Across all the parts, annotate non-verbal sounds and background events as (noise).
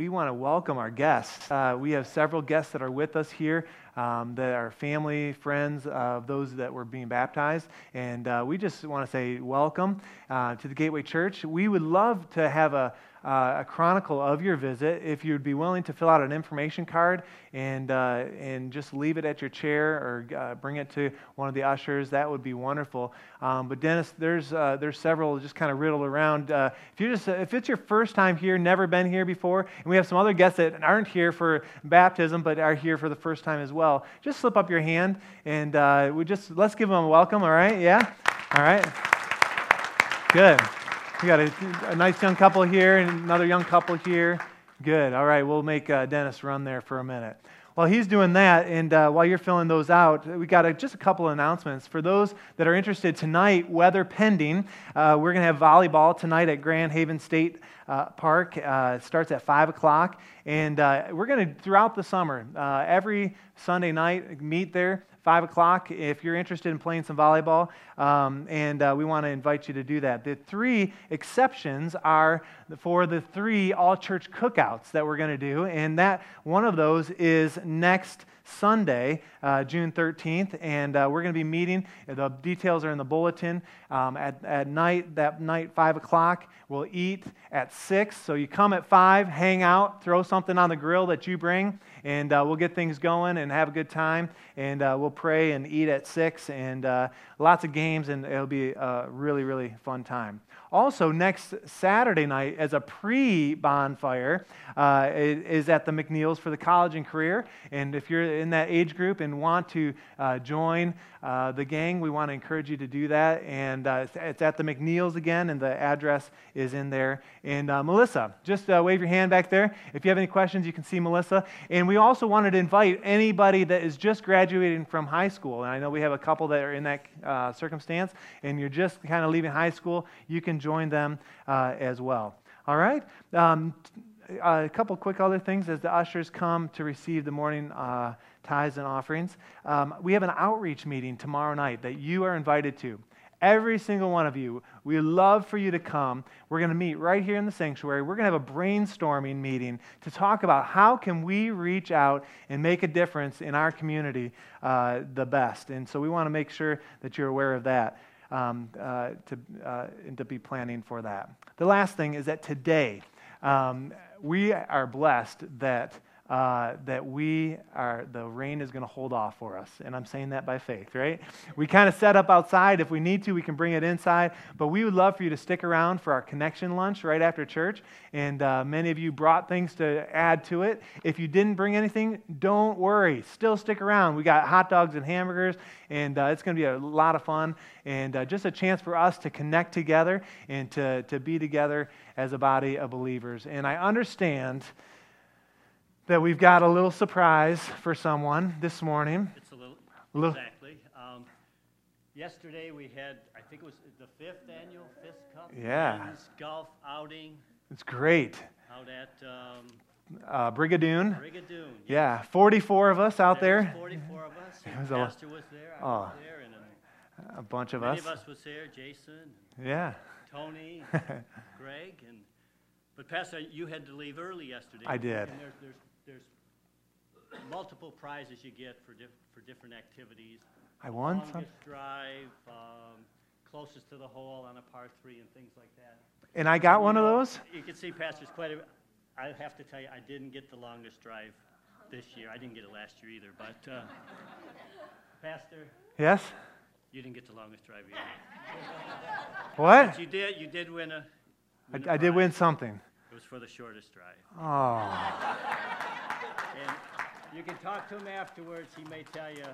we want to welcome our guests. Uh, we have several guests that are with us here um, that are family, friends of those that were being baptized. And uh, we just want to say welcome uh, to the Gateway Church. We would love to have a uh, a chronicle of your visit. If you'd be willing to fill out an information card and, uh, and just leave it at your chair or uh, bring it to one of the ushers, that would be wonderful. Um, but Dennis, there's, uh, there's several just kind of riddled around. Uh, if, you just, if it's your first time here, never been here before, and we have some other guests that aren't here for baptism but are here for the first time as well, just slip up your hand and uh, we just let's give them a welcome. All right? Yeah. All right. Good. We got a, a, nice young couple here and another young couple here. Good. All right, we'll make uh, Dennis run there for a minute. While he's doing that, and uh, while you're filling those out, we got a, just a couple of announcements. For those that are interested tonight, weather pending, uh, we're going to have volleyball tonight at Grand Haven State uh, Park. Uh, it starts at 5 o'clock. And uh, we're going to, throughout the summer, uh, every Sunday night, meet there. 5 o'clock if you're interested in playing some volleyball, um, and uh, we want to invite you to do that. The three exceptions are for the three all church cookouts that we're going to do, and that one of those is next Sunday, uh, June 13th, and uh, we're going to be meeting. The details are in the bulletin. Um, at, at night, that night, 5 o'clock, we'll eat at 6. So you come at 5, hang out, throw something on the grill that you bring, and uh, we'll get things going and have a good time. And uh, we'll pray and eat at 6, and uh, lots of games, and it'll be a really, really fun time. Also, next Saturday night, as a pre bonfire, uh, is at the McNeils for the college and career. And if you're in that age group and want to uh, join uh, the gang, we want to encourage you to do that. And uh, it's at the McNeils again, and the address is in there. And uh, Melissa, just uh, wave your hand back there. If you have any questions, you can see Melissa. And we also wanted to invite anybody that is just graduating from high school. And I know we have a couple that are in that circumstance, and you're just kind of leaving high school. You can join them uh, as well. All right? Um, a couple quick other things as the ushers come to receive the morning uh, tithes and offerings. Um, we have an outreach meeting tomorrow night that you are invited to. Every single one of you, we love for you to come. We're going to meet right here in the sanctuary. We're going to have a brainstorming meeting to talk about how can we reach out and make a difference in our community uh, the best. And so we want to make sure that you're aware of that um, uh, to, uh, to be planning for that. The last thing is that today, um, we are blessed that uh, that we are, the rain is going to hold off for us. And I'm saying that by faith, right? We kind of set up outside. If we need to, we can bring it inside. But we would love for you to stick around for our connection lunch right after church. And uh, many of you brought things to add to it. If you didn't bring anything, don't worry. Still stick around. We got hot dogs and hamburgers, and uh, it's going to be a lot of fun. And uh, just a chance for us to connect together and to, to be together as a body of believers. And I understand that we've got a little surprise for someone this morning. It's a little, little exactly. Um, yesterday we had, I think it was the fifth annual Fist Cup yeah. golf outing. It's great. Out at um, uh, Brigadoon. Brigadoon. Yes. Yeah, 44 of us out there. there. 44 of us. (laughs) was Pastor a, was there. I oh, was there. And a, a bunch of us. Many of us was there. Jason. Yeah. Tony. (laughs) Greg. And but Pastor, you had to leave early yesterday. I did. And there's, there's there's multiple prizes you get for, diff- for different activities. I won Longest some. drive, um, closest to the hole on a par three, and things like that. And I got one of those? You can see, Pastor's quite a. I have to tell you, I didn't get the longest drive this year. I didn't get it last year either, but uh, Pastor, Yes? you didn't get the longest drive either. What? But you did. You did win a. win I, I did win something. Was for the shortest drive. Oh. And you can talk to him afterwards. He may tell you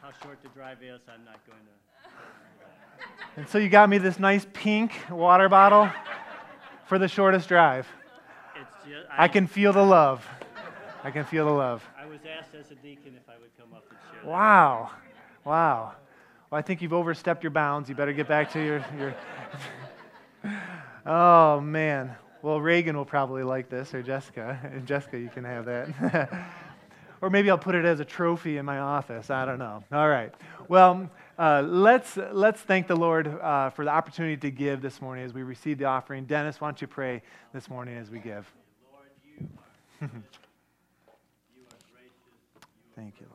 how short the drive is. I'm not going to. And so you got me this nice pink water bottle for the shortest drive. It's just, I, I can feel the love. I can feel the love. I was asked as a deacon if I would come up and share. That. Wow. Wow. Well, I think you've overstepped your bounds. You better get back to your. your (laughs) (laughs) oh, man. Well, Reagan will probably like this, or Jessica. (laughs) And Jessica, you can have that. (laughs) or maybe I'll put it as a trophy in my office. I don't know. All right. Well, uh, let's, let's thank the Lord uh, for the opportunity to give this morning as we receive the offering. Dennis, why don't you pray this morning as we give? Lord, you are You are gracious, you Thank you.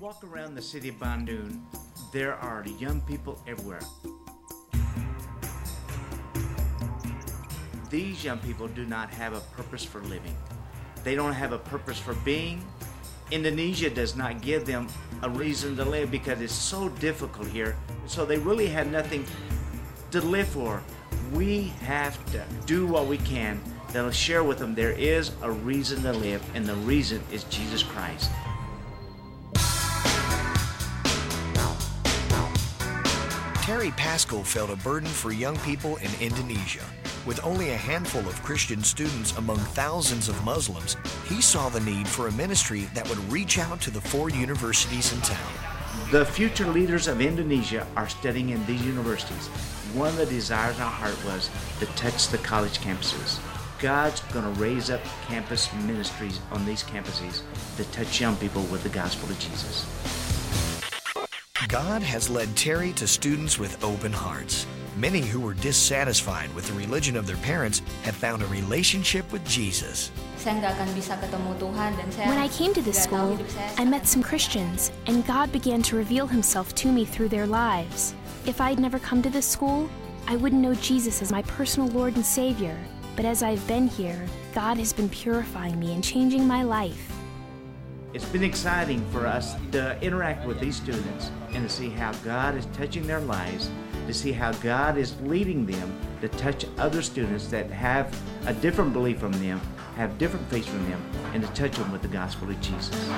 Walk around the city of Bandung, there are young people everywhere. These young people do not have a purpose for living. They don't have a purpose for being. Indonesia does not give them a reason to live because it's so difficult here. So they really have nothing to live for. We have to do what we can that'll share with them there is a reason to live, and the reason is Jesus Christ. Terry Pascal felt a burden for young people in Indonesia. With only a handful of Christian students among thousands of Muslims, he saw the need for a ministry that would reach out to the four universities in town. The future leaders of Indonesia are studying in these universities. One of the desires in our heart was to touch the college campuses. God's going to raise up campus ministries on these campuses to touch young people with the gospel of Jesus. God has led Terry to students with open hearts. Many who were dissatisfied with the religion of their parents have found a relationship with Jesus. saya nggak akan bisa ketemu Tuhan dan saya When I came to this school, I met some Christians, and God began to reveal Himself to me through their lives. If I'd never come to this school, I wouldn't know Jesus as my personal Lord and Savior. But as I've been here, God has been purifying me and changing my life. It's been exciting for us to interact with these students and to see how God is touching their lives, to see how God is leading them to touch other students that have a different belief from them, have different faith from them, and to touch them with the gospel of Jesus.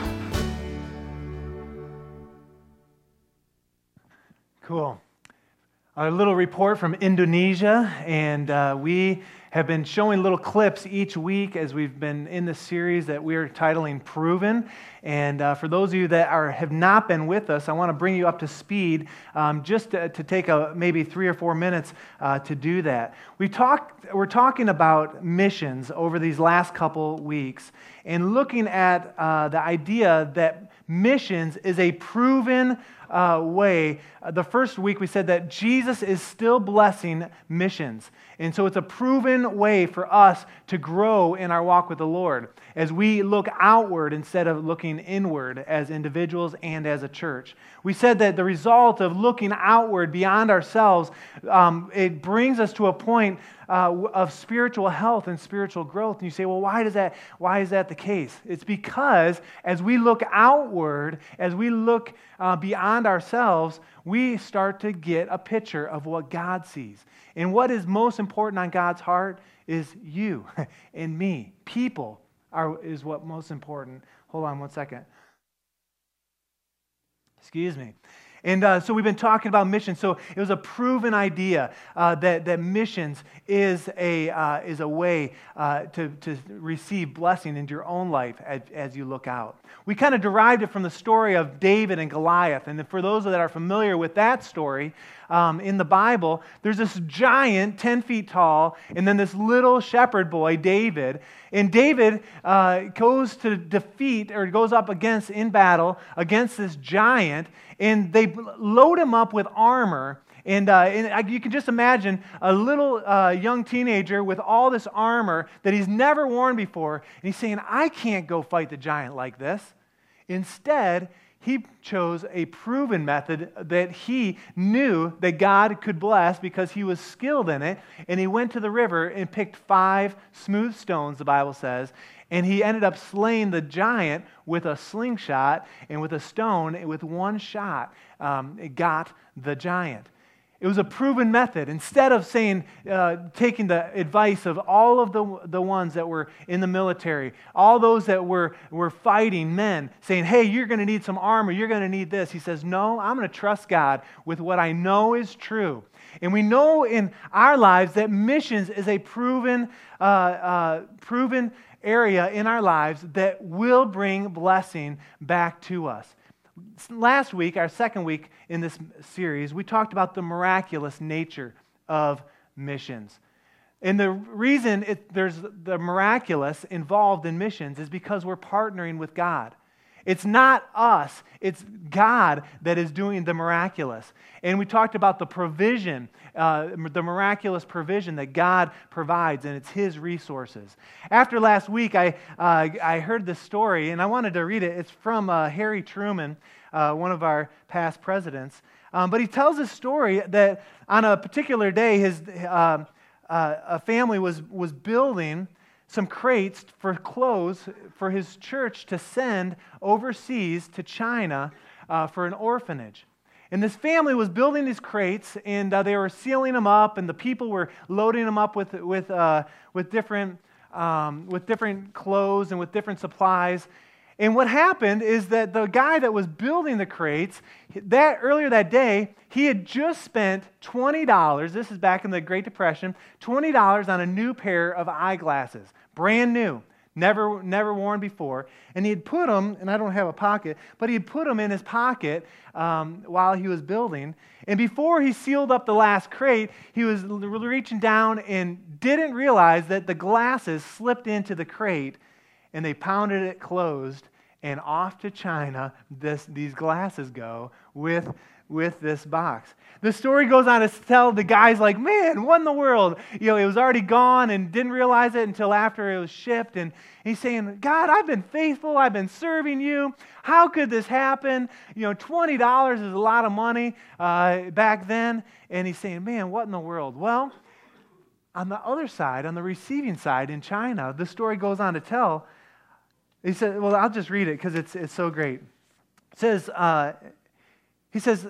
Cool. A little report from Indonesia, and uh, we have been showing little clips each week as we've been in the series that we're titling Proven. And uh, for those of you that are, have not been with us, I want to bring you up to speed um, just to, to take a, maybe three or four minutes uh, to do that. We talked, we're talking about missions over these last couple weeks and looking at uh, the idea that missions is a proven uh, way. Uh, the first week we said that Jesus is still blessing missions. And so it's a proven way for us to grow in our walk with the Lord as we look outward instead of looking inward as individuals and as a church. We said that the result of looking outward beyond ourselves, um, it brings us to a point uh, of spiritual health and spiritual growth. And you say, well, why, does that, why is that the case? It's because as we look outward, as we look uh, beyond ourselves, we start to get a picture of what God sees. And what is most important on God's heart is you (laughs) and me. People are, is what most important. Hold on one second. Excuse me. And uh, so we've been talking about missions. So it was a proven idea uh, that, that missions is a, uh, is a way uh, to, to receive blessing into your own life as, as you look out. We kind of derived it from the story of David and Goliath. And for those that are familiar with that story, um, in the Bible, there's this giant, 10 feet tall, and then this little shepherd boy, David. And David uh, goes to defeat or goes up against in battle against this giant, and they load him up with armor. And, uh, and, you can just imagine a little uh, young teenager with all this armor that he's never worn before. And he's saying, I can't go fight the giant like this. Instead, he chose a proven method that he knew that God could bless because he was skilled in it. And he went to the river and picked five smooth stones, the Bible says. And he ended up slaying the giant with a slingshot and with a stone. With one shot, um, it got the giant. It was a proven method. Instead of saying, uh, taking the advice of all of the, the ones that were in the military, all those that were, were fighting men, saying, hey, you're going to need some armor, you're going to need this. He says, no, I'm going to trust God with what I know is true. And we know in our lives that missions is a proven, uh, uh, proven area in our lives that will bring blessing back to us. Last week, our second week in this series, we talked about the miraculous nature of missions. And the reason it, there's the miraculous involved in missions is because we're partnering with God. It's not us, it's God that is doing the miraculous. And we talked about the provision, uh, the miraculous provision that God provides, and it's His resources. After last week, I, uh, I heard this story, and I wanted to read it. It's from uh, Harry Truman, uh, one of our past presidents. Um, but he tells a story that on a particular day, his, uh, uh, a family was, was building some crates for clothes for his church to send overseas to China uh, for an orphanage. And this family was building these crates, and uh, they were sealing them up, and the people were loading them up with, with, uh, with, different, um, with different clothes and with different supplies. And what happened is that the guy that was building the crates, that earlier that day, he had just spent $20, this is back in the Great Depression, $20 on a new pair of eyeglasses brand new, never, never worn before. And he had put them, and I don't have a pocket, but he had put them in his pocket um, while he was building. And before he sealed up the last crate, he was reaching down and didn't realize that the glasses slipped into the crate and they pounded it closed. And off to China, this, these glasses go with with this box. The story goes on to tell the guy's like, man, what in the world? You know, it was already gone and didn't realize it until after it was shipped. And he's saying, God, I've been faithful. I've been serving you. How could this happen? You know, $20 is a lot of money uh, back then. And he's saying, man, what in the world? Well, on the other side, on the receiving side in China, the story goes on to tell, he said, well, I'll just read it because it's, it's so great. It says, uh, he says,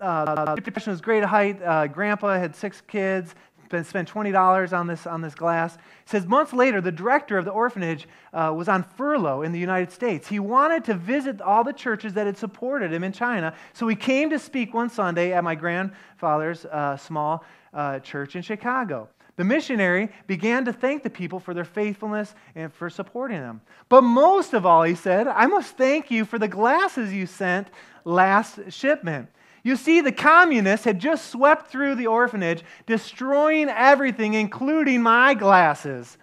uh, depression was great height. Uh, grandpa had six kids. Spent $20 on this, on this glass. It says months later, the director of the orphanage uh, was on furlough in the United States. He wanted to visit all the churches that had supported him in China. So he came to speak one Sunday at my grandfather's uh, small uh, church in Chicago. The missionary began to thank the people for their faithfulness and for supporting them. But most of all, he said, I must thank you for the glasses you sent last shipment. You see, the communists had just swept through the orphanage, destroying everything, including my glasses.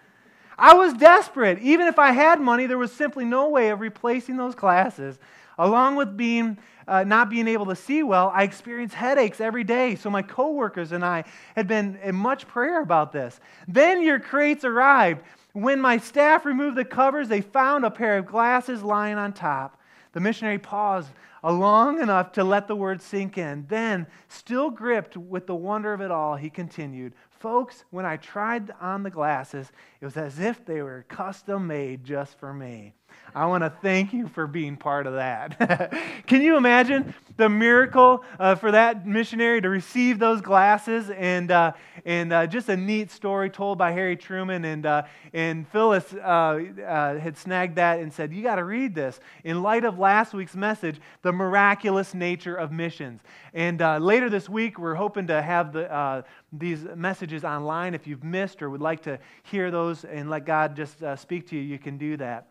I was desperate. Even if I had money, there was simply no way of replacing those glasses. Along with being uh, not being able to see well, I experienced headaches every day. So my coworkers and I had been in much prayer about this. Then your crates arrived. When my staff removed the covers, they found a pair of glasses lying on top. The missionary paused long enough to let the word sink in. Then, still gripped with the wonder of it all, he continued, Folks, when I tried on the glasses, it was as if they were custom made just for me. I want to thank you for being part of that. (laughs) Can you imagine the miracle uh, for that missionary to receive those glasses? And, uh, and uh, just a neat story told by Harry Truman. And, uh, and Phyllis uh, uh, had snagged that and said, You got to read this in light of last week's message, the miraculous nature of missions. And later this week, we're hoping to have the, these messages online. If you've missed or would like to hear those and let God just speak to you, you can do that.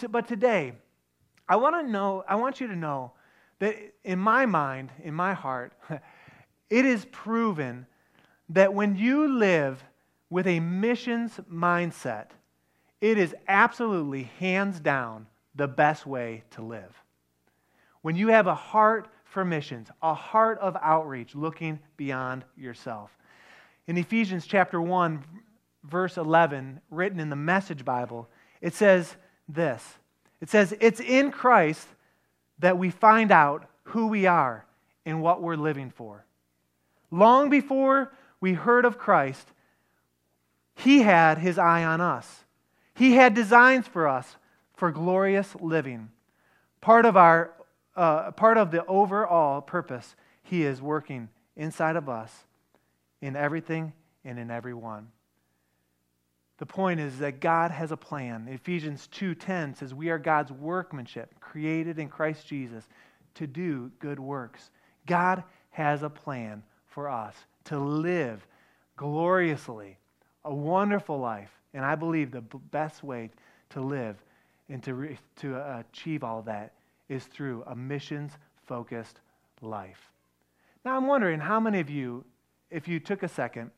The, but today, I want to know, I want you to know that in my mind, in my heart, (laughs) it is proven that when you live with a missions mindset, it is absolutely hands down the best way to live. When you have a heart for missions, a heart of outreach looking beyond yourself. In Ephesians chapter 1, verse 11, written in the Message Bible, it says, this it says, It's in Christ that we find out who we are and what we're living for. Long before we heard of Christ, He had His eye on us. He had designs for us for glorious living. Part of, our, uh, part of the overall purpose He is working inside of us in everything and in everyone. The point is that God has a plan. Ephesians 2:10 says we are God's workmanship, created in Christ Jesus to do good works. God has a plan for us to live gloriously, a wonderful life. And I believe the best way to live and to, re- to uh, achieve all that is through a missions focused life. Now, I'm wondering how many of you, if you took a second,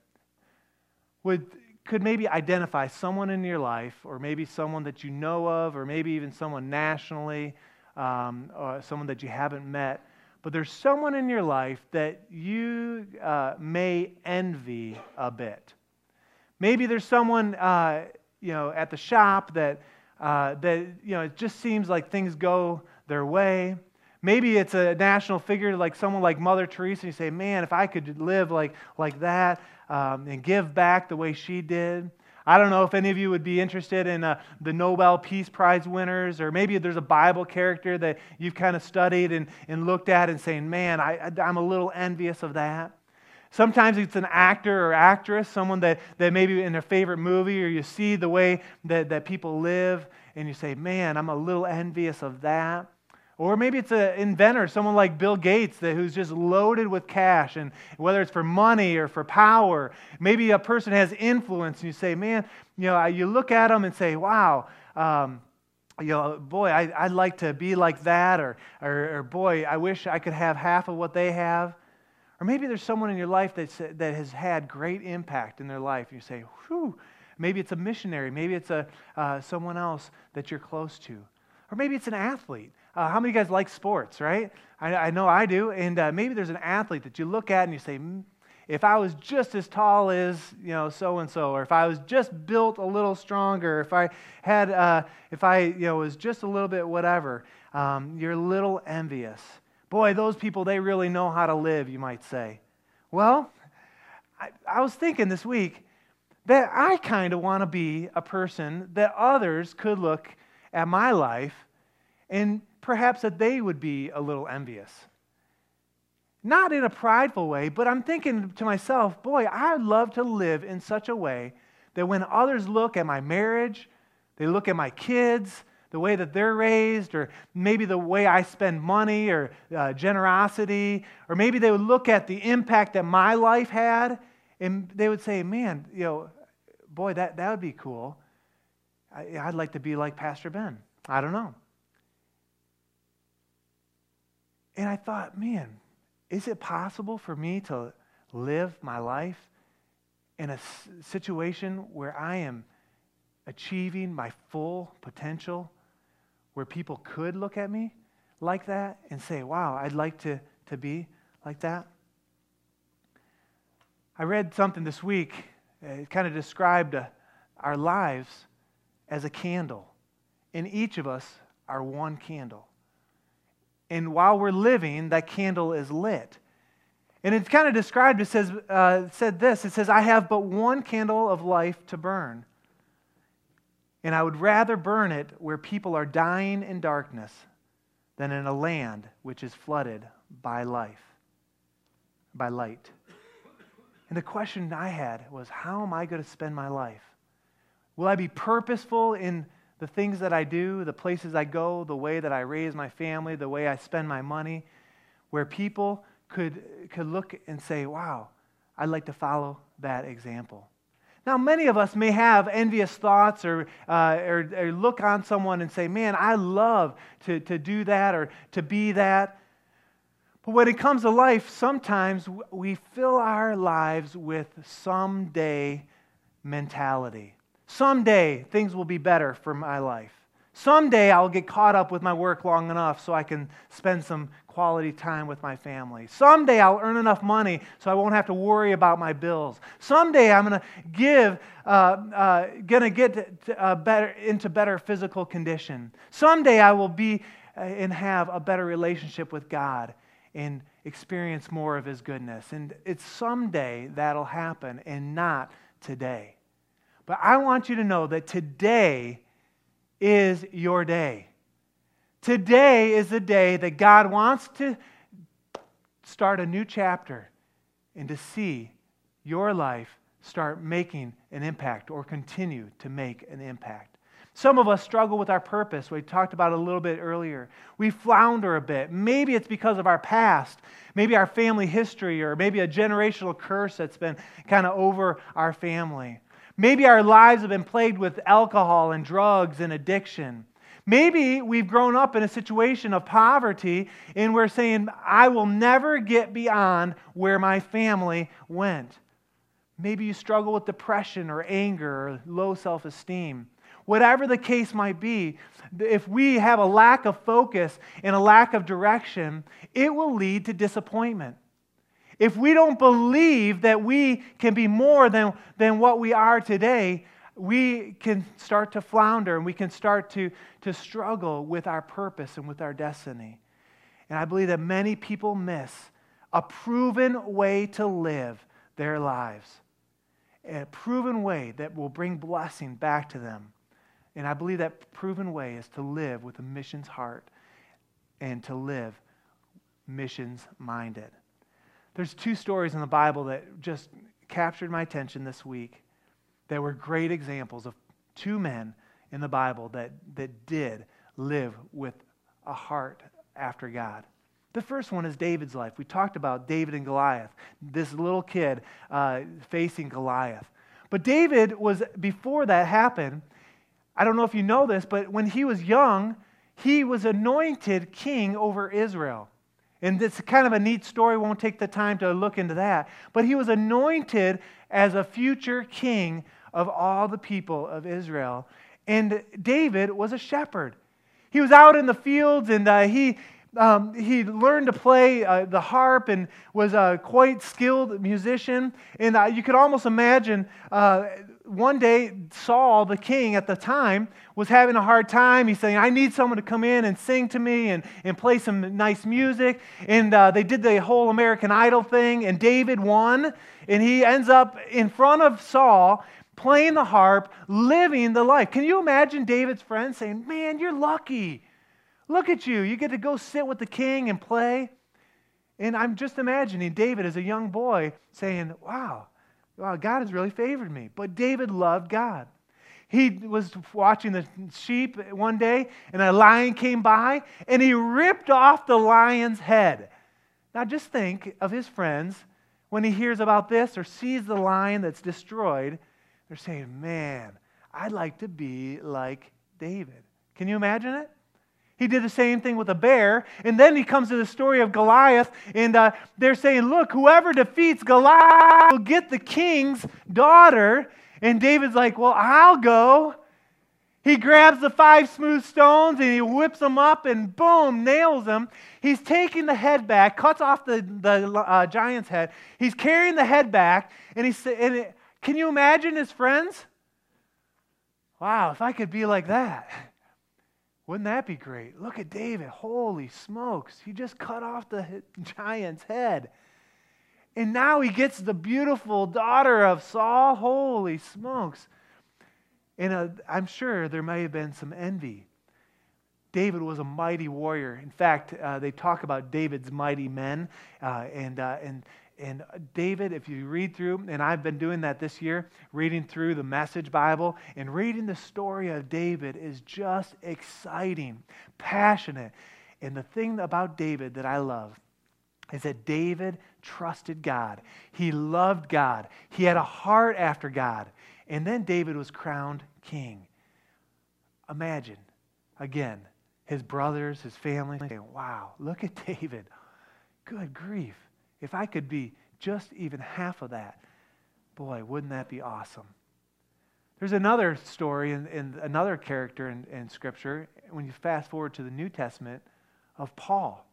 would, could maybe identify someone in your life, or maybe someone that you know of, or maybe even someone nationally, um, or someone that you haven't met, but there's someone in your life that you uh, may envy a bit. Maybe there's someone, uh, you know, at the shop that, uh, that, you know, it just seems like things go their way. Maybe it's a national figure like someone like Mother Teresa, and you say, man, if I could live like, like that um, and give back the way she did. I don't know if any of you would be interested in uh, the Nobel Peace Prize winners, or maybe there's a Bible character that you've kind of studied and, and looked at and saying, man, I, I'm a little envious of that. Sometimes it's an actor or actress, someone that, that maybe in their favorite movie, or you see the way that, that people live, and you say, man, I'm a little envious of that. Or maybe it's an inventor, someone like Bill Gates, that, who's just loaded with cash, and whether it's for money or for power. Maybe a person has influence, and you say, man, you know, you look at them and say, wow, um, you know, boy, I, would like to be like that, or, or, or, boy, I wish I could have half of what they have. Or maybe there's someone in your life that's, that has had great impact in their life. You say, whew, maybe it's a missionary, maybe it's a, uh, someone else that you're close to. Or maybe it's an athlete. Uh, how many of you guys like sports, right? I, I know I do. And uh, maybe there's an athlete that you look at and you say, mm, if I was just as tall as, you know, so and so, or if I was just built a little stronger, if I had, uh, if I, you know, was just a little bit whatever, um, you're a little envious. Boy, those people, they really know how to live, you might say. Well, I, I was thinking this week that I kind of want to be a person that others could look at my life and perhaps that they would be a little envious. Not in a prideful way, but I'm thinking to myself, boy, I'd love to live in such a way that when others look at my marriage, they look at my kids, the way that they're raised, or maybe the way I spend money or uh, generosity, or maybe they would look at the impact that my life had, and they would say, man, you know, boy, that, that would be cool. I, I'd like to be like Pastor Ben. I don't know. And I thought, man, is it possible for me to live my life in a situation where I am achieving my full potential, where people could look at me like that and say, wow, I'd like to, to be like that? I read something this week. It kind of described uh, our lives as a candle. And each of us are one candle. And while we're living, that candle is lit. And it's kind of described, it says, uh, said this it says, I have but one candle of life to burn. And I would rather burn it where people are dying in darkness than in a land which is flooded by life, by light. And the question I had was, how am I going to spend my life? Will I be purposeful in the things that I do, the places I go, the way that I raise my family, the way I spend my money, where people could, could look and say, wow, I'd like to follow that example. Now, many of us may have envious thoughts or, uh, or, or, look on someone and say, man, I love to, to do that or to be that. But when it comes to life, sometimes we fill our lives with someday mentality. Someday things will be better for my life. Someday I'll get caught up with my work long enough so I can spend some quality time with my family. Someday I'll earn enough money so I won't have to worry about my bills. Someday I'm going to give, uh, uh, going to get uh, better into better physical condition. Someday I will be uh, and have a better relationship with God and experience more of His goodness. And it's someday that'll happen and not today. But I want you to know that today is your day. Today is the day that God wants to start a new chapter and to see your life start making an impact or continue to make an impact. Some of us struggle with our purpose. We talked about it a little bit earlier. We flounder a bit. Maybe it's because of our past, maybe our family history, or maybe a generational curse that's been kind of over our family. Maybe our lives have been plagued with alcohol and drugs and addiction. Maybe we've grown up in a situation of poverty and we're saying, I will never get beyond where my family went. Maybe you struggle with depression or anger or low self esteem. Whatever the case might be, if we have a lack of focus and a lack of direction, it will lead to disappointment. If we don't believe that we can be more than, than what we are today, we can start to flounder and we can start to, to struggle with our purpose and with our destiny. And I believe that many people miss a proven way to live their lives, a proven way that will bring blessing back to them. And I believe that proven way is to live with a missions heart and to live missions minded. There's two stories in the Bible that just captured my attention this week that were great examples of two men in the Bible that, that did live with a heart after God. The first one is David's life. We talked about David and Goliath, this little kid uh, facing Goliath. But David was, before that happened, I don't know if you know this, but when he was young, he was anointed king over Israel. And it's kind of a neat story. Won't take the time to look into that. But he was anointed as a future king of all the people of Israel. And David was a shepherd. He was out in the fields and uh, he, um, he learned to play uh, the harp and was a quite skilled musician. And uh, you could almost imagine uh, one day, Saul, the king at the time, was having a hard time. He's saying, I need someone to come in and sing to me and, and play some nice music. And uh, they did the whole American Idol thing, and David won. And he ends up in front of Saul playing the harp, living the life. Can you imagine David's friends saying, Man, you're lucky. Look at you. You get to go sit with the king and play. And I'm just imagining David as a young boy saying, Wow, wow, God has really favored me. But David loved God. He was watching the sheep one day, and a lion came by, and he ripped off the lion's head. Now, just think of his friends when he hears about this or sees the lion that's destroyed. They're saying, Man, I'd like to be like David. Can you imagine it? He did the same thing with a bear. And then he comes to the story of Goliath, and uh, they're saying, Look, whoever defeats Goliath will get the king's daughter. And David's like, Well, I'll go. He grabs the five smooth stones and he whips them up and boom, nails them. He's taking the head back, cuts off the, the uh, giant's head. He's carrying the head back, and he's and it, can you imagine his friends? Wow, if I could be like that. Wouldn't that be great? Look at David. Holy smokes. He just cut off the (laughs) giant's head. And now he gets the beautiful daughter of Saul. Holy smokes. And uh, I'm sure there may have been some envy. David was a mighty warrior. In fact, uh, they talk about David's mighty men. Uh, and, uh, and and uh, David, if you read through, and I've been doing that this year, reading through the Message Bible and reading the story of David is just exciting, passionate. And the thing about David that I love is that David trusted God. He loved God. He had a heart after God. And then David was crowned king. Imagine, again, his brothers, his family saying, Wow, look at (laughs) David. Good grief. If I could be just even half of that, boy, wouldn't that be awesome? There's another story and, another character in, in Scripture, when you fast forward to the New Testament, of Paul.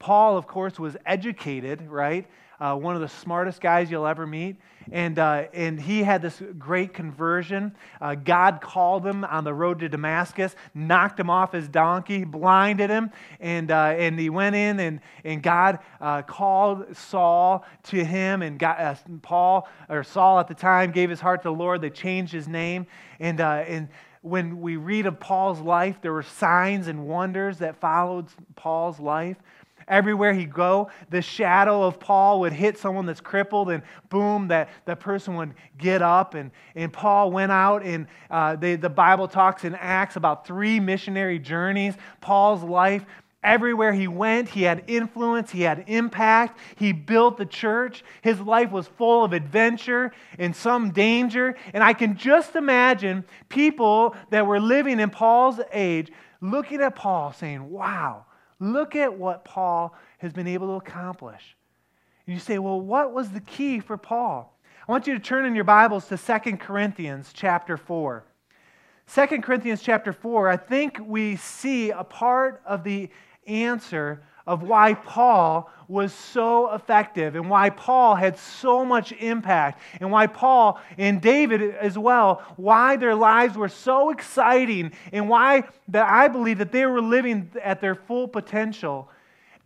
Paul, of course, was educated, right? Uh, one of the smartest guys you'll ever meet. And, uh, and he had this great conversion. Uh, God called him on the road to Damascus, knocked him off his donkey, blinded him, and, uh, and he went in, and, and God uh, called Saul to him. And God, uh, Paul, or Saul at the time, gave his heart to the Lord. They changed his name. And, and when we read of Paul's life, there were signs and wonders that followed Paul's life. Everywhere he go, the shadow of Paul would hit someone that's crippled, and boom, that, that person would get up. And, and Paul went out, and uh, they, the Bible talks in Acts about three missionary journeys. Paul's life Everywhere he went, he had influence, he had impact, he built the church. His life was full of adventure and some danger. And I can just imagine people that were living in Paul's age looking at Paul saying, Wow, look at what Paul has been able to accomplish. And you say, Well, what was the key for Paul? I want you to turn in your Bibles to 2 Corinthians chapter 4. 2 Corinthians chapter 4, I think we see a part of the answer of why Paul was so effective and why Paul had so much impact and why Paul and David as well, why their lives were so exciting and why that I believe that they were living at their full potential.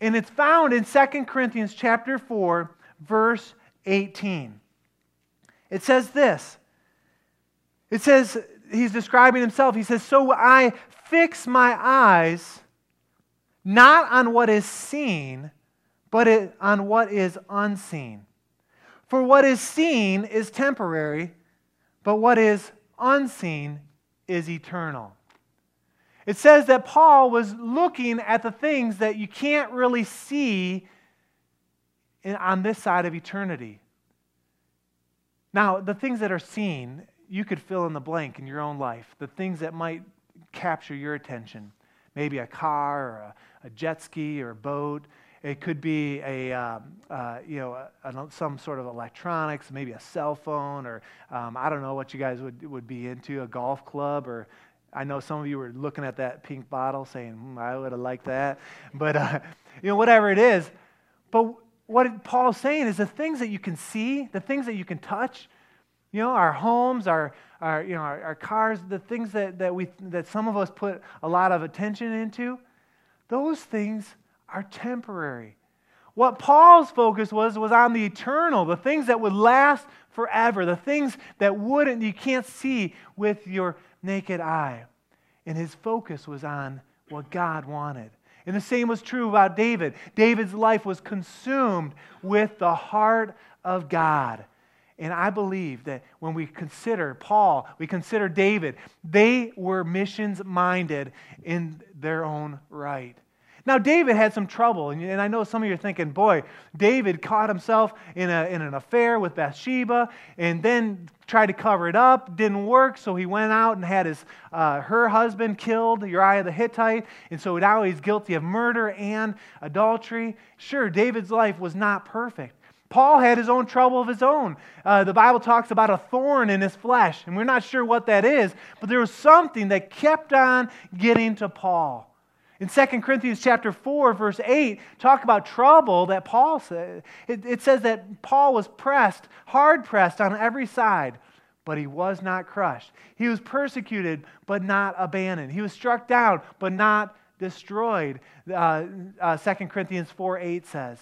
And it's found in 2 Corinthians chapter 4 verse 18. It says this. It says he's describing himself. He says, "So I fix my eyes not on what is seen, but it, on what is unseen. For what is seen is temporary, but what is unseen is eternal. It says that Paul was looking at the things that you can't really see in, on this side of eternity. Now, the things that are seen, you could fill in the blank in your own life, the things that might capture your attention. Maybe a car or a, a jet ski or a boat. It could be a, um, uh, you know, a, a, some sort of electronics, maybe a cell phone, or um, I don't know what you guys would, would be into, a golf club, or I know some of you were looking at that pink bottle saying, hmm, I would have liked that. (laughs) But, uh, you know, whatever it is. But what Paul's saying is the things that you can see, the things that you can touch, you know, our homes, our, our, you know, our, our cars, the things that, that, we, that some of us put a lot of attention into, those things are temporary. What Paul's focus was was on the eternal, the things that would last forever, the things that wouldn't you can't see with your naked eye. And his focus was on what God wanted. And the same was true about David. David's life was consumed with the heart of God. And I believe that when we consider Paul, we consider David, they were missions minded in their own right. Now, David had some trouble, and I know some of you are thinking, boy, David caught himself in, a, in an affair with Bathsheba and then tried to cover it up. Didn't work, so he went out and had his, uh, her husband killed, Uriah the Hittite, and so now he's guilty of murder and adultery. Sure, David's life was not perfect. Paul had his own trouble of his own. Uh, the Bible talks about a thorn in his flesh, and we're not sure what that is, but there was something that kept on getting to Paul. In 2 Corinthians chapter 4, verse 8, talk about trouble that Paul said. It, it says that Paul was pressed, hard pressed on every side, but he was not crushed. He was persecuted, but not abandoned. He was struck down, but not destroyed, uh, uh, 2 Corinthians 4 8 says.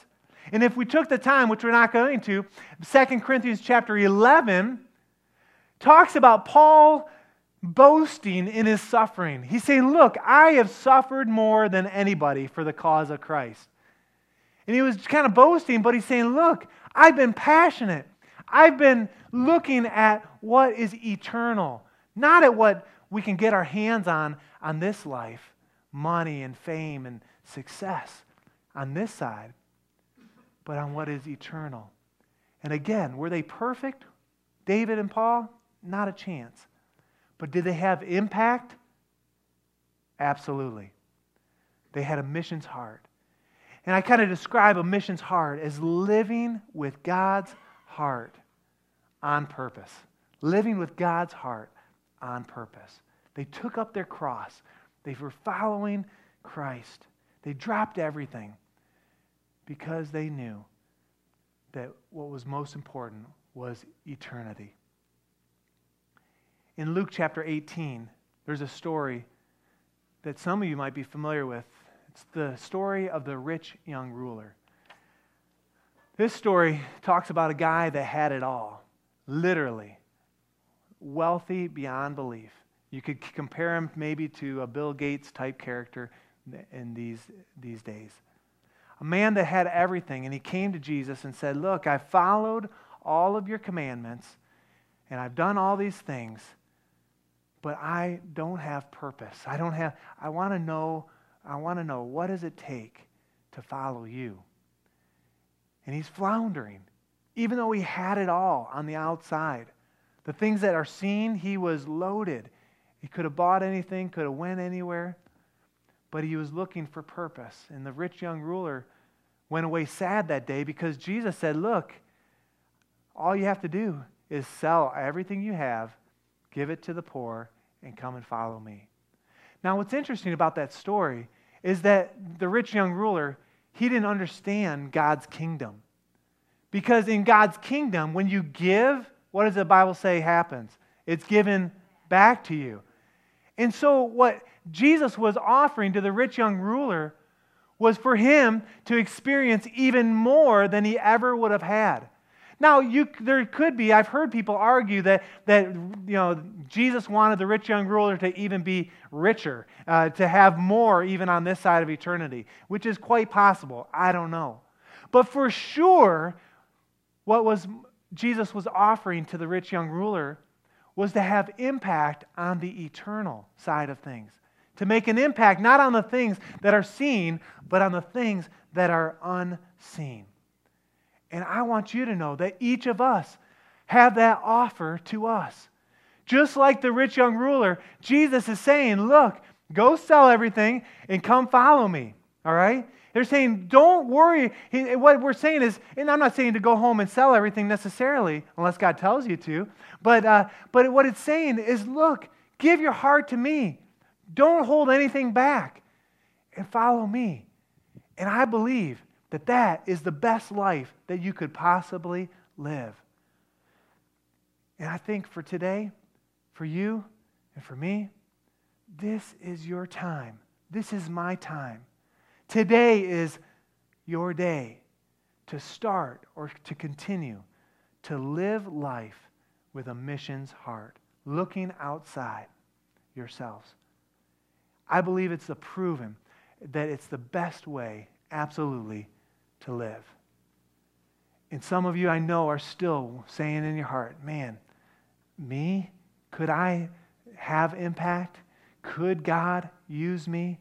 And if we took the time, which we're not going to, 2 Corinthians chapter 11 talks about Paul boasting in his suffering. He's saying, Look, I have suffered more than anybody for the cause of Christ. And he was kind of boasting, but he's saying, Look, I've been passionate. I've been looking at what is eternal, not at what we can get our hands on on this life money and fame and success on this side, but on what is eternal. And again, were they perfect? David and Paul? Not a chance. But did they have impact? Absolutely. They had a missions heart. And I kind of describe a missions heart as living with God's heart on purpose. Living with God's heart on purpose. They took up their cross. They were following Christ. They dropped everything because they knew that what was most important was eternity. In Luke chapter 18, there's a story that some of you might be familiar with. It's the story of the rich young ruler. This story talks about a guy that had it all, literally, wealthy beyond belief. You could compare him maybe to a Bill Gates type character in these, these days. A man that had everything, and he came to Jesus and said, Look, I followed all of your commandments, and I've done all these things, but I don't have purpose. I don't have, I want to know, I want to know what does it take to follow you? And he's floundering, even though he had it all on the outside. The things that are seen, he was loaded. He could have bought anything, could have went anywhere, but he was looking for purpose. And the rich young ruler went away sad that day because Jesus said, "Look, all you have to do is sell everything you have, give it to the poor, and come and follow me." Now, what's interesting about that story is that the rich young ruler, he didn't understand God's kingdom. Because in God's kingdom, when you give, what does the Bible say happens? It's given back to you. And so, what Jesus was offering to the rich young ruler was for him to experience even more than he ever would have had. Now, you, there could be, I've heard people argue that, that you know, Jesus wanted the rich young ruler to even be richer, uh, to have more even on this side of eternity, which is quite possible. I don't know. But for sure, what was Jesus was offering to the rich young ruler was to have impact on the eternal side of things. To make an impact not on the things that are seen, but on the things that are unseen. And I want you to know that each of us have that offer to us. Just like the rich young ruler, Jesus is saying, Look, go sell everything and come follow me. All right? They're saying, don't worry. what we're saying is, and I'm not saying to go home and sell everything necessarily, unless God tells you to, but, uh, but what it's saying is, look, give your heart to me. Don't hold anything back and follow me. And I believe that that is the best life that you could possibly live. And I think for today, for you and for me, this is your time. This is my time Today is your day to start or to continue to live life with a missions heart, looking outside yourselves. I believe it's the proven that it's the best way, absolutely, to live. And some of you I know are still saying in your heart, man, me? Could I have impact? Could God use me?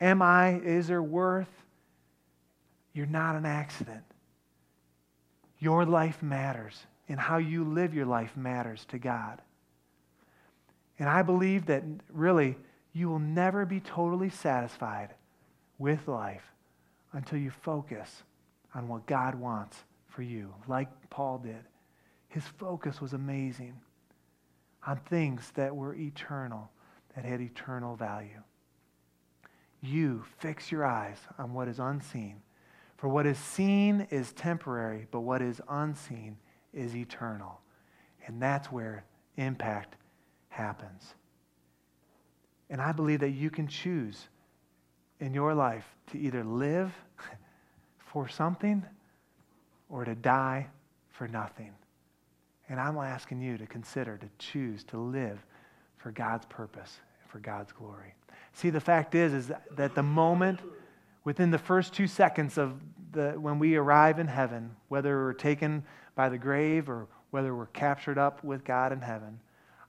Am I, is there worth? You're not an accident. Your life matters, and how you live your life matters to God. And I believe that really you will never be totally satisfied with life until you focus on what God wants for you, like Paul did. His focus was amazing on things that were eternal, that had eternal value you fix your eyes on what is unseen. For what is seen is temporary, but what is unseen is eternal. And that's where impact happens. And I believe that you can choose in your life to either live (laughs) for something or to die for nothing. And I'm asking you to consider to choose to live for God's purpose and for God's glory. See, the fact is, is that the moment within the first two seconds of the, when we arrive in heaven, whether we're taken by the grave or whether we're captured up with God in heaven,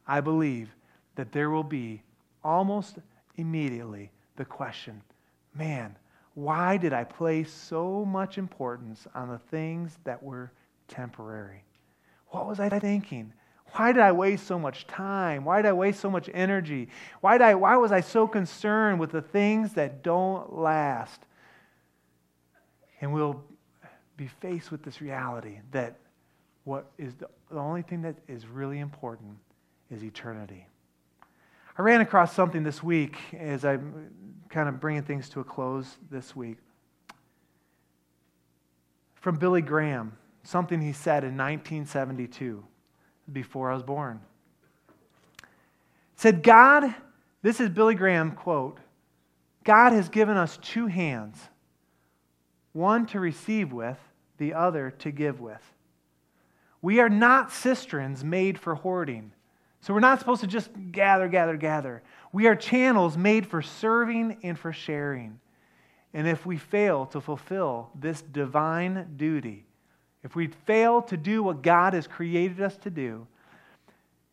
I believe that there will be almost immediately the question man, why did I place so much importance on the things that were temporary? What was I thinking? Why did I waste so much time? Why did I waste so much energy? Why, did I, why was I so concerned with the things that don't last? And we'll be faced with this reality that what is the, the only thing that is really important is eternity. I ran across something this week as I'm kind of bringing things to a close this week from Billy Graham, something he said in 1972 before I was born. Said, God, this is Billy Graham quote, God has given us two hands, one to receive with, the other to give with. We are not cisterns made for hoarding. So we're not supposed to just gather, gather, gather. We are channels made for serving and for sharing. And if we fail to fulfill this divine duty, if we fail to do what God has created us to do,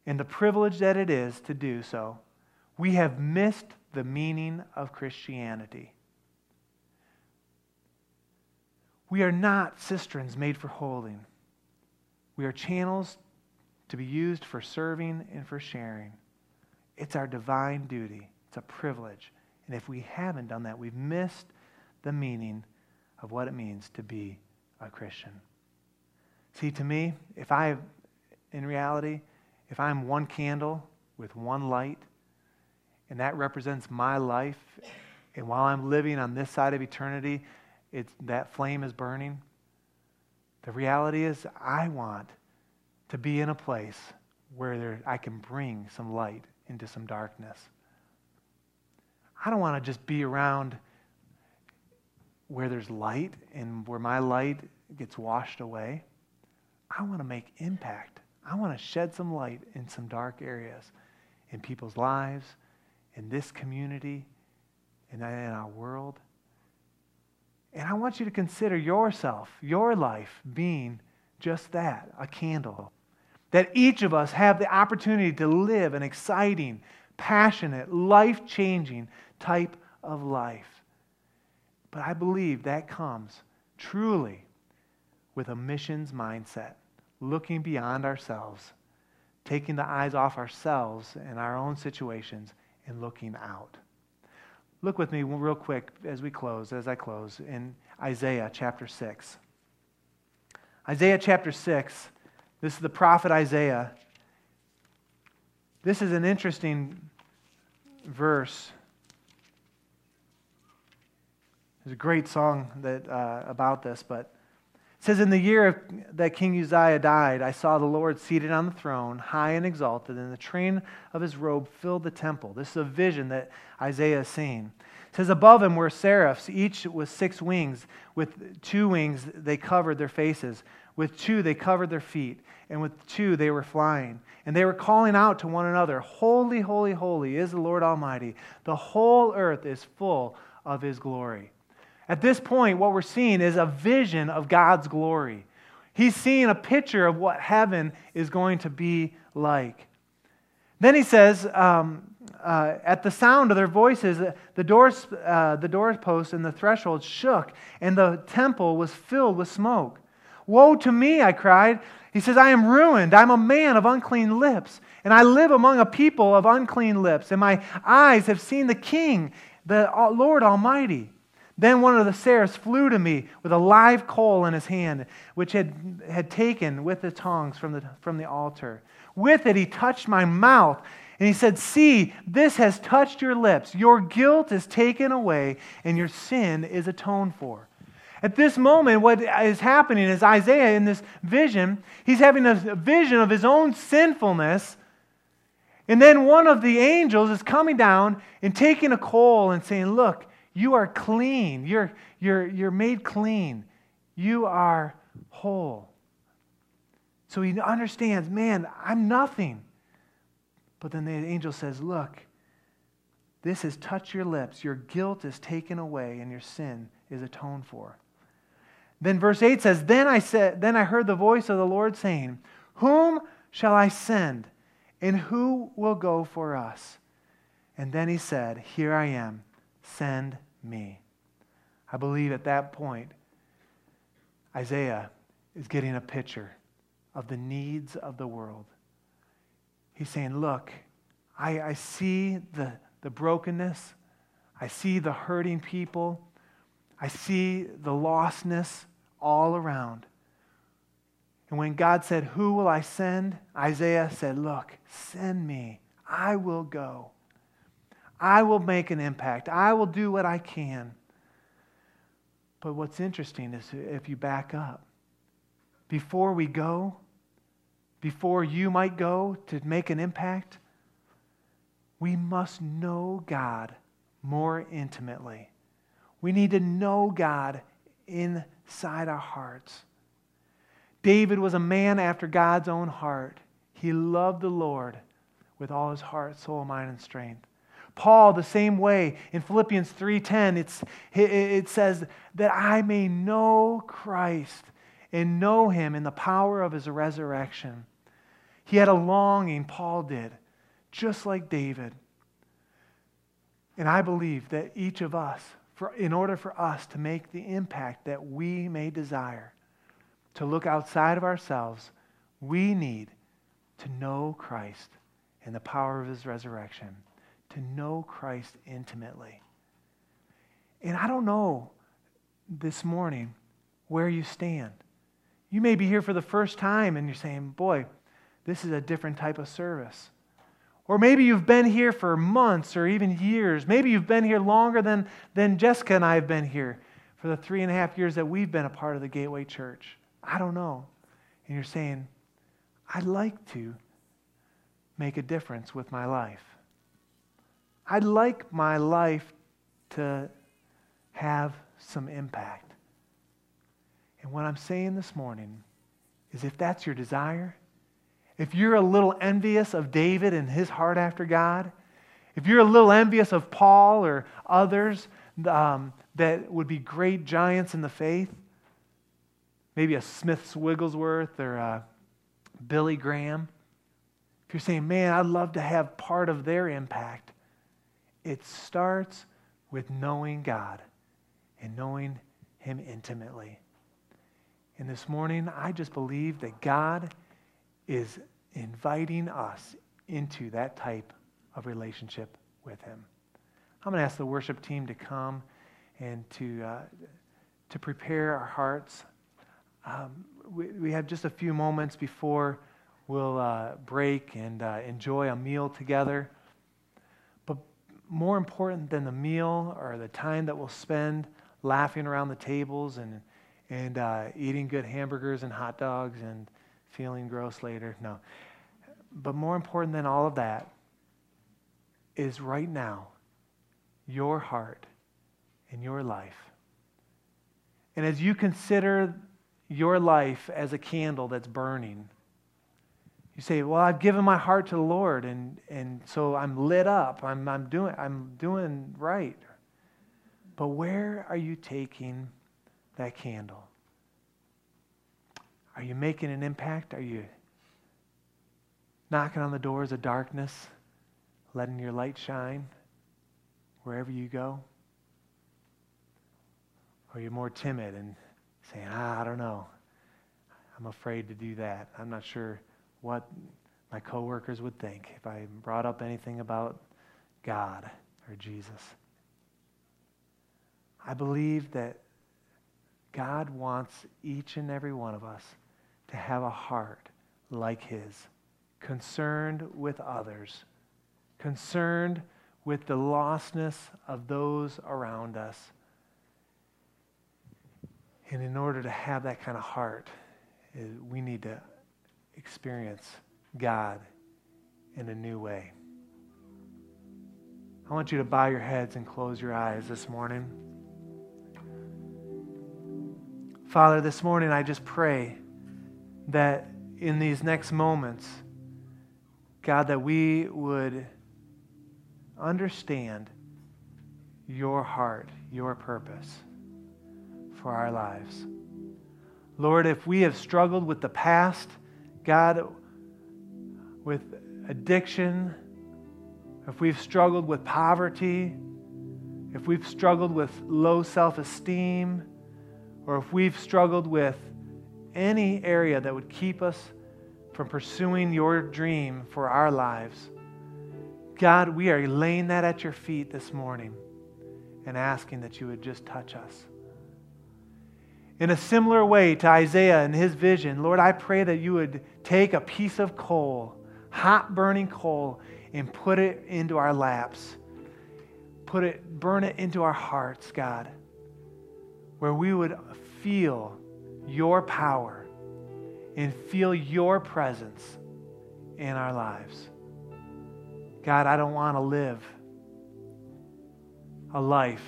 and the privilege that it is to do so, we have missed the meaning of Christianity. We are not cisterns made for holding. We are channels to be used for serving and for sharing. It's our divine duty, it's a privilege. And if we haven't done that, we've missed the meaning of what it means to be a Christian. See, to me, if I, in reality, if I'm one candle with one light, and that represents my life, and while I'm living on this side of eternity, it's, that flame is burning, the reality is I want to be in a place where there, I can bring some light into some darkness. I don't want to just be around where there's light and where my light gets washed away. I want to make impact. I want to shed some light in some dark areas in people's lives, in this community, in, in our world. And I want you to consider yourself, your life, being just that a candle. That each of us have the opportunity to live an exciting, passionate, life changing type of life. But I believe that comes truly with a missions mindset, looking beyond ourselves, taking the eyes off ourselves and our own situations, and looking out. Look with me real quick as we close, as I close, in Isaiah chapter 6. Isaiah chapter 6, this is the prophet Isaiah. This is an interesting verse. There's a great song that, uh, about this, but it says, In the year that King Uzziah died, I saw the Lord seated on the throne, high and exalted, and the train of his robe filled the temple. This is a vision that Isaiah is seeing. Says, Above him were seraphs, each with six wings. With two wings they covered their faces, with two they covered their feet, and with two they were flying. And they were calling out to one another, Holy, holy, holy is the Lord Almighty. The whole earth is full of his glory. At this point, what we're seeing is a vision of God's glory. He's seeing a picture of what heaven is going to be like. Then he says, um, uh, at the sound of their voices, the, doors, uh, the doorposts and the threshold shook, and the temple was filled with smoke. Woe to me, I cried. He says, I am ruined. I'm a man of unclean lips, and I live among a people of unclean lips, and my eyes have seen the King, the Lord Almighty. Then one of the seraphs flew to me with a live coal in his hand, which had, had taken with the tongs from the, from the altar. With it, he touched my mouth, and he said, See, this has touched your lips. Your guilt is taken away, and your sin is atoned for. At this moment, what is happening is Isaiah, in this vision, he's having a vision of his own sinfulness. And then one of the angels is coming down and taking a coal and saying, Look, you are clean. You're, you're, you're made clean. You are whole. So he understands, man, I'm nothing. But then the angel says, Look, this has touched your lips. Your guilt is taken away, and your sin is atoned for. Then verse 8 says, Then I said, then I heard the voice of the Lord saying, Whom shall I send? And who will go for us? And then he said, Here I am, send me. I believe at that point, Isaiah is getting a picture of the needs of the world. He's saying, Look, I, I see the, the brokenness, I see the hurting people, I see the lostness all around. And when God said, Who will I send? Isaiah said, Look, send me. I will go. I will make an impact. I will do what I can. But what's interesting is if you back up, before we go, before you might go to make an impact, we must know God more intimately. We need to know God inside our hearts. David was a man after God's own heart. He loved the Lord with all his heart, soul, mind, and strength. Paul, the same way. In Philippians 3:10, it says that I may know Christ and know him in the power of his resurrection. He had a longing, Paul did, just like David. And I believe that each of us, for, in order for us to make the impact that we may desire, to look outside of ourselves, we need to know Christ and the power of his resurrection, to know Christ intimately. And I don't know this morning where you stand. You may be here for the first time and you're saying, Boy, this is a different type of service. Or maybe you've been here for months or even years. Maybe you've been here longer than, than Jessica and I have been here for the three and a half years that we've been a part of the Gateway Church. I don't know. And you're saying, I'd like to make a difference with my life. I'd like my life to have some impact. And what I'm saying this morning is if that's your desire, if you're a little envious of David and his heart after God, if you're a little envious of Paul or others um, that would be great giants in the faith, maybe a Smith Wigglesworth or a Billy Graham, if you're saying, man, I'd love to have part of their impact, it starts with knowing God and knowing Him intimately. And this morning, I just believe that God is inviting us into that type of relationship with Him. I'm going to ask the worship team to come and to, uh, to prepare our hearts. Um, we, we have just a few moments before we'll uh, break and uh, enjoy a meal together. But more important than the meal or the time that we'll spend laughing around the tables and, and uh, eating good hamburgers and hot dogs and feeling gross later. No. But more important than all of that is right now your heart and your life. And as you consider your life as a candle that's burning, you say, Well, I've given my heart to the Lord, and, and so I'm lit up. I'm, I'm, doing, I'm doing right. But where are you taking that candle? Are you making an impact? Are you knocking on the doors of darkness, letting your light shine wherever you go? Or are you more timid and saying, ah, I don't know. I'm afraid to do that. I'm not sure what my coworkers would think if I brought up anything about God or Jesus. I believe that God wants each and every one of us to have a heart like his, concerned with others, concerned with the lostness of those around us. And in order to have that kind of heart, eh, we need to experience God in a new way. I want you to bow your heads and close your eyes this morning. Father, this morning I just pray that in these next moments, God, that we would understand your heart, your purpose for our lives. Lord, if we have struggled with the past, God, with addiction, if we've struggled with poverty, if we've struggled with low self esteem, or if we've struggled with any area that would keep us from pursuing your dream for our lives, God, we are laying that at your feet this morning and asking that you would just touch us. In a similar way to Isaiah and his vision, Lord, I pray that you would take a piece of coal, hot burning coal, and put it into our laps. Put it, burn it into our hearts, God, where we would feel your power and feel your presence in our lives. God, I don't want to live a life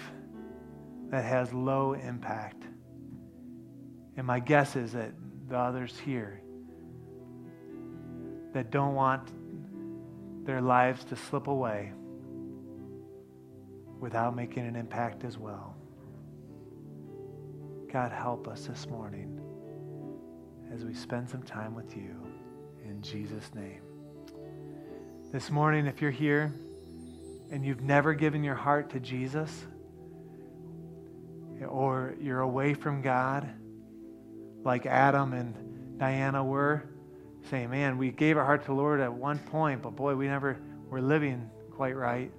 that has low impact. And my guess is that the others here that don't want their lives to slip away without making an impact as well. God, help us this morning as we spend some time with you in Jesus' name. This morning, if you're here and you've never given your heart to Jesus, or you're away from God, like Adam and Diana were, saying, Man, we gave our heart to the Lord at one point, but boy, we never were living quite right.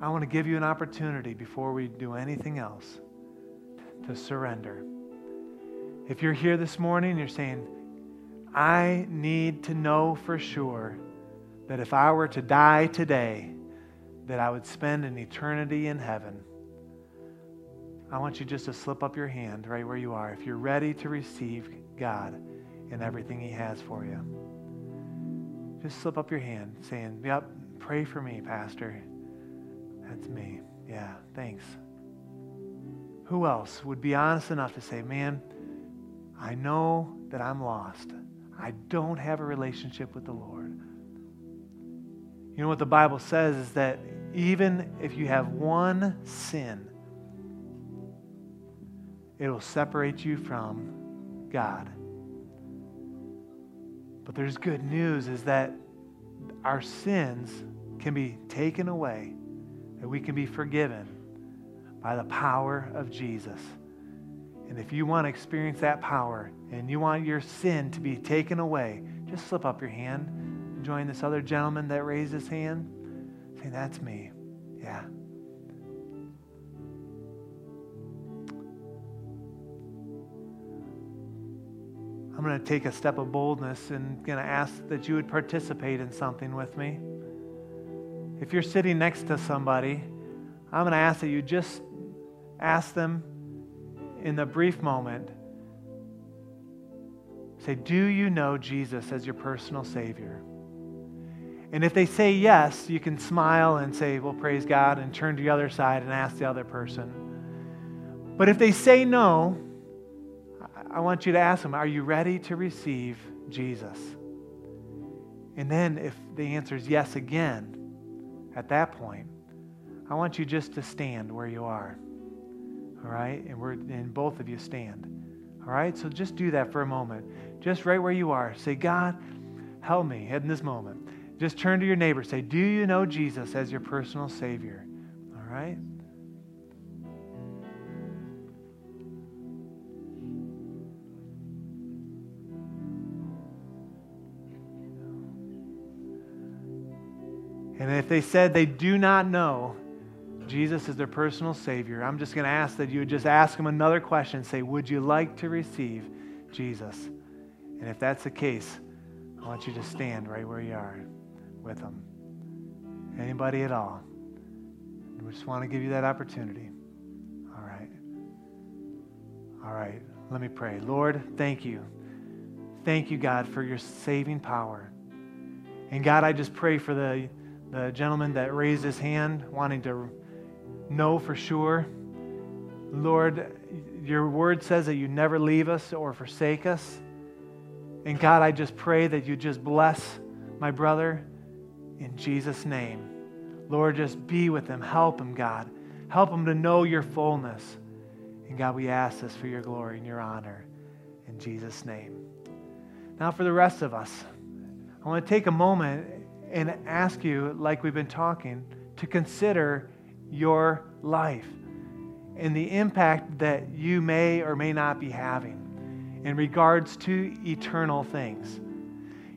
I want to give you an opportunity before we do anything else to surrender. If you're here this morning, you're saying, I need to know for sure that if I were to die today, that I would spend an eternity in heaven. I want you just to slip up your hand right where you are if you're ready to receive God and everything He has for you. Just slip up your hand saying, Yep, pray for me, Pastor. That's me. Yeah, thanks. Who else would be honest enough to say, Man, I know that I'm lost. I don't have a relationship with the Lord. You know what the Bible says is that even if you have one sin, it will separate you from God. But there's good news is that our sins can be taken away, that we can be forgiven by the power of Jesus. And if you want to experience that power and you want your sin to be taken away, just slip up your hand. Join this other gentleman that raised his hand. Say, That's me. Yeah. I'm going to take a step of boldness and going to ask that you would participate in something with me. If you're sitting next to somebody, I'm going to ask that you just ask them in the brief moment say, Do you know Jesus as your personal Savior? And if they say yes, you can smile and say, Well, praise God, and turn to the other side and ask the other person. But if they say no, I want you to ask them, Are you ready to receive Jesus? And then if the answer is yes again, at that point, I want you just to stand where you are. All right? And we're and both of you stand. All right? So just do that for a moment. Just right where you are. Say, God, help me in this moment. Just turn to your neighbor. Say, Do you know Jesus as your personal Savior? All right? And if they said they do not know Jesus is their personal Savior, I'm just going to ask that you would just ask them another question. Say, Would you like to receive Jesus? And if that's the case, I want you to stand right where you are with them. Anybody at all? We just want to give you that opportunity. All right. All right. Let me pray. Lord, thank you. Thank you, God, for your saving power. And God, I just pray for the the gentleman that raised his hand, wanting to know for sure. Lord, your word says that you never leave us or forsake us. And God, I just pray that you just bless my brother in Jesus' name. Lord, just be with him. Help him, God. Help him to know your fullness. And God, we ask this for your glory and your honor in Jesus' name. Now, for the rest of us, I want to take a moment and ask you, like we've been talking, to consider your life and the impact that you may or may not be having in regards to eternal things.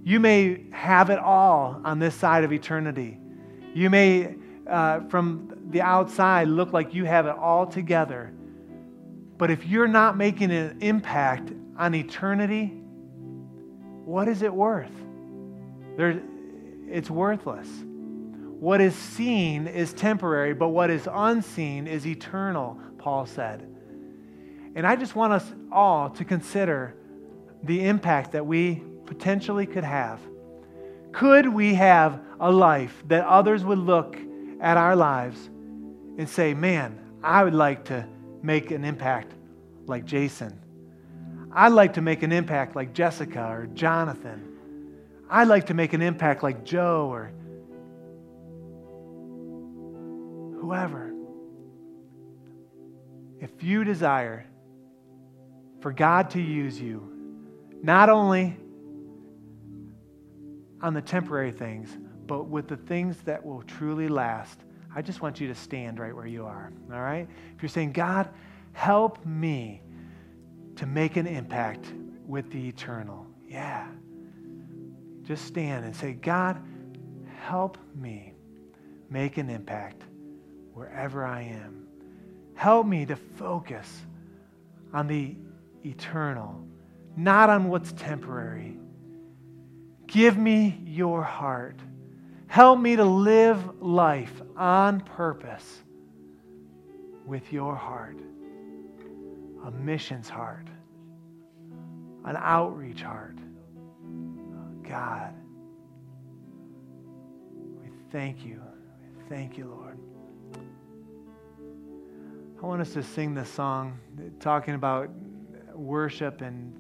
You may have it all on this side of eternity. You may, uh, from the outside, look like you have it all together. But if you're not making an impact on eternity, what is it worth? There, it's worthless. What is seen is temporary, but what is unseen is eternal, Paul said. And I just want us all to consider the impact that we potentially could have. Could we have a life that others would look at our lives and say, man, I would like to make an impact like Jason? I'd like to make an impact like Jessica or Jonathan. I'd like to make an impact like Joe or whoever. If you desire for God to use you, not only on the temporary things, but with the things that will truly last, I just want you to stand right where you are. All right? If you're saying, God, help me to make an impact with the eternal. Yeah. Just stand and say, God, help me make an impact wherever I am. Help me to focus on the eternal, not on what's temporary. Give me your heart. Help me to live life on purpose with your heart a missions heart, an outreach heart. God, we thank you. We thank you, Lord. I want us to sing this song talking about worship and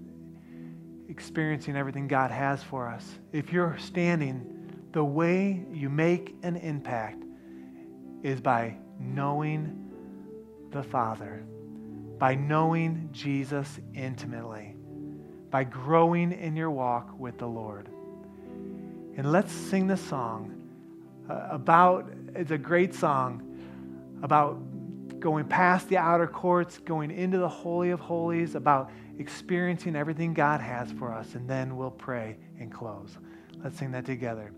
experiencing everything God has for us. If you're standing, the way you make an impact is by knowing the Father by knowing Jesus intimately, by growing in your walk with the Lord. And let's sing this song uh, about, it's a great song about going past the outer courts, going into the Holy of Holies, about experiencing everything God has for us. And then we'll pray and close. Let's sing that together.